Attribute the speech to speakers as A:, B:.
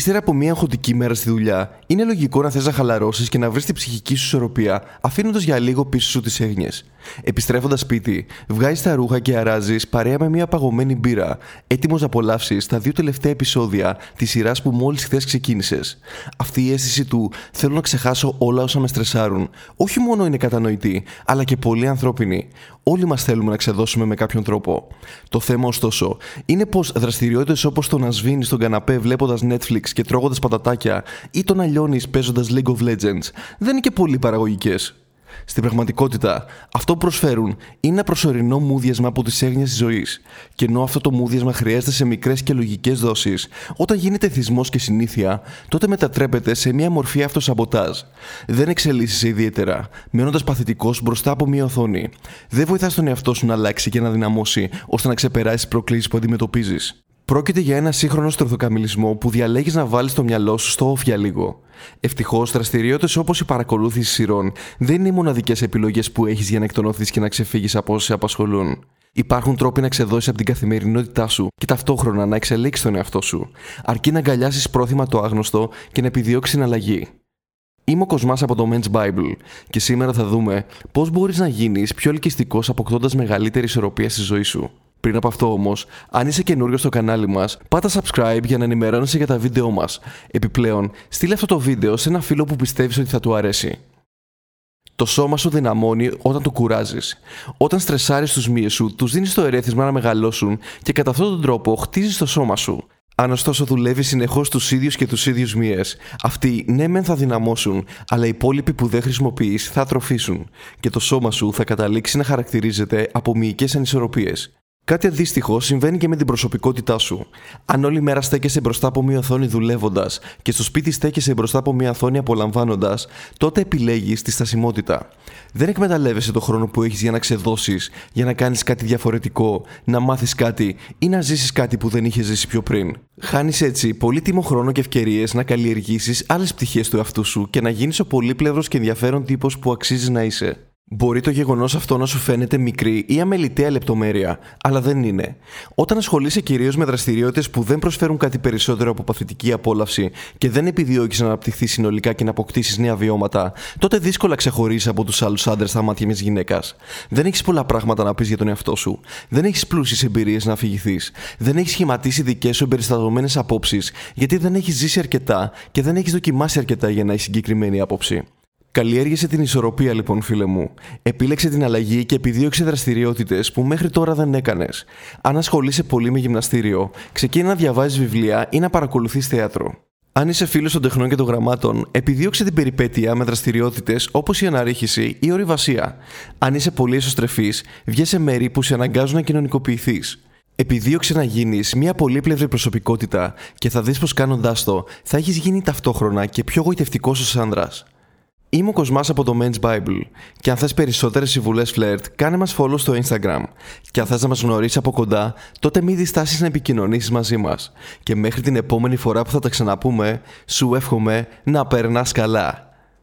A: Ύστερα από μια αγχωτική μέρα στη δουλειά, είναι λογικό να θες να χαλαρώσεις και να βρεις την ψυχική σου ισορροπία, αφήνοντας για λίγο πίσω σου τις έγνοιες. Επιστρέφοντας σπίτι, βγάζεις τα ρούχα και αράζεις παρέα με μια παγωμένη μπύρα, έτοιμος να απολαύσεις τα δύο τελευταία επεισόδια της σειράς που μόλις χθες ξεκίνησες. Αυτή η αίσθηση του θέλω να ξεχάσω όλα όσα με στρεσάρουν, όχι μόνο είναι κατανοητή, αλλά και πολύ ανθρώπινη. Όλοι μας θέλουμε να ξεδώσουμε με κάποιον τρόπο. Το θέμα, ωστόσο, είναι πως δραστηριότητες όπως το να σβήνεις στον καναπέ βλέποντας Netflix και τρώγοντας πατατάκια ή το να λιώνει παίζοντας League of Legends δεν είναι και πολύ παραγωγικές. Στην πραγματικότητα, αυτό που προσφέρουν είναι ένα προσωρινό μούδιασμα από τις έγνοιες της ζωής. Και ενώ αυτό το μούδιασμα χρειάζεται σε μικρές και λογικές δόσεις, όταν γίνεται θυσμός και συνήθεια, τότε μετατρέπεται σε μια μορφή αυτοσαμποτάζ. Δεν εξελίσσεσαι ιδιαίτερα, μένοντα παθητικό μπροστά από μια οθόνη. Δεν βοηθάς τον εαυτό σου να αλλάξει και να δυναμώσει ώστε να ξεπεράσεις τι προκλήσεις που αντιμετωπίζεις. Πρόκειται για ένα σύγχρονο στροφοκαμιλισμό που διαλέγεις να βάλεις το μυαλό σου στο όφια λίγο. Ευτυχώς, δραστηριότητες όπως η παρακολούθηση σειρών δεν είναι οι μοναδικές επιλογές που έχεις για να εκτονωθείς και να ξεφύγεις από όσε σε απασχολούν. Υπάρχουν τρόποι να ξεδώσεις από την καθημερινότητά σου και ταυτόχρονα να εξελίξεις τον εαυτό σου, αρκεί να αγκαλιάσεις πρόθυμα το άγνωστο και να επιδιώξεις την αλλαγή. Είμαι ο Κοσμάς από το Men's Bible και σήμερα θα δούμε πώς μπορείς να γίνεις πιο ελκυστικός αποκτώντας μεγαλύτερη ισορροπία στη ζωή σου. Πριν από αυτό όμως, αν είσαι καινούριος στο κανάλι μας, πάτα subscribe για να ενημερώνεσαι για τα βίντεό μας. Επιπλέον, στείλε αυτό το βίντεο σε ένα φίλο που πιστεύεις ότι θα του αρέσει. Το σώμα σου δυναμώνει όταν το κουράζεις. Όταν στρεσάρεις τους μύες σου, τους δίνεις το ερέθισμα να μεγαλώσουν και κατά αυτόν τον τρόπο χτίζεις το σώμα σου. Αν ωστόσο δουλεύεις συνεχώς τους ίδιους και τους ίδιους μύες, αυτοί ναι μεν θα δυναμώσουν, αλλά οι υπόλοιποι που δεν χρησιμοποιείς θα ατροφήσουν και το σώμα σου θα καταλήξει να χαρακτηρίζεται από μυϊκές ανισορροπίες. Κάτι αντίστοιχο συμβαίνει και με την προσωπικότητά σου. Αν όλη μέρα στέκεσαι μπροστά από μια οθόνη δουλεύοντας και στο σπίτι στέκεσαι μπροστά από μια οθόνη απολαμβάνοντας, τότε επιλέγεις τη στασιμότητα. Δεν εκμεταλλεύεσαι το χρόνο που έχεις για να ξεδώσεις, για να κάνεις κάτι διαφορετικό, να μάθεις κάτι ή να ζήσεις κάτι που δεν είχες ζήσει πιο πριν. Χάνεις έτσι πολύτιμο χρόνο και ευκαιρίες να καλλιεργήσεις άλλες πτυχές του εαυτού σου και να γίνεις ο πολύπλευρος και ενδιαφέρον τύπος που αξίζει να είσαι. Μπορεί το γεγονός αυτό να σου φαίνεται μικρή ή αμεληταία λεπτομέρεια, αλλά δεν είναι. Όταν ασχολείσαι κυρίως με δραστηριότητες που δεν προσφέρουν κάτι περισσότερο από παθητική απόλαυση και δεν επιδιώκεις να αναπτυχθείς συνολικά και να αποκτήσεις νέα βιώματα, τότε δύσκολα ξεχωρίζεις από τους άλλους άντρες στα μάτια μιας γυναίκας. Δεν έχεις πολλά πράγματα να πεις για τον εαυτό σου. Δεν έχεις πλούσιες εμπειρίες να αφηγηθείς. Δεν έχεις σχηματίσει δικές σου εμπεριστατωμένες απόψεις, γιατί δεν έχεις ζήσει αρκετά και δεν έχεις δοκιμάσει αρκετά για να έχεις συγκεκριμένη άποψη. Καλλιέργησε την ισορροπία λοιπόν, φίλε μου. Επίλεξε την αλλαγή και επιδίωξε δραστηριότητες που μέχρι τώρα δεν έκανες. Αν ασχολείσαι πολύ με γυμναστήριο, ξεκίνα να διαβάζεις βιβλία ή να παρακολουθείς θέατρο. Αν είσαι φίλος των τεχνών και των γραμμάτων, επιδίωξε την περιπέτεια με δραστηριότητες όπως η αναρρίχηση ή η ορειβασία. Αν είσαι πολύ εσωστρεφής, βγες σε μέρη που σε αναγκάζουν να κοινωνικοποιηθείς. Επιδίωξε να γίνεις μια πολύπλευρη προσωπικότητα και θα δεις πως κάνοντά το θα έχεις γίνει ταυτόχρονα και πιο γοητευτικός ως άνδρας. Είμαι ο Κοσμάς από το Men's Bible και αν θες περισσότερες συμβουλές φλερτ, κάνε μας follow στο Instagram και αν θες να μας γνωρίσεις από κοντά, τότε μην διστάσεις να επικοινωνήσεις μαζί μας. Και μέχρι την επόμενη φορά που θα τα ξαναπούμε, σου εύχομαι να περνάς καλά.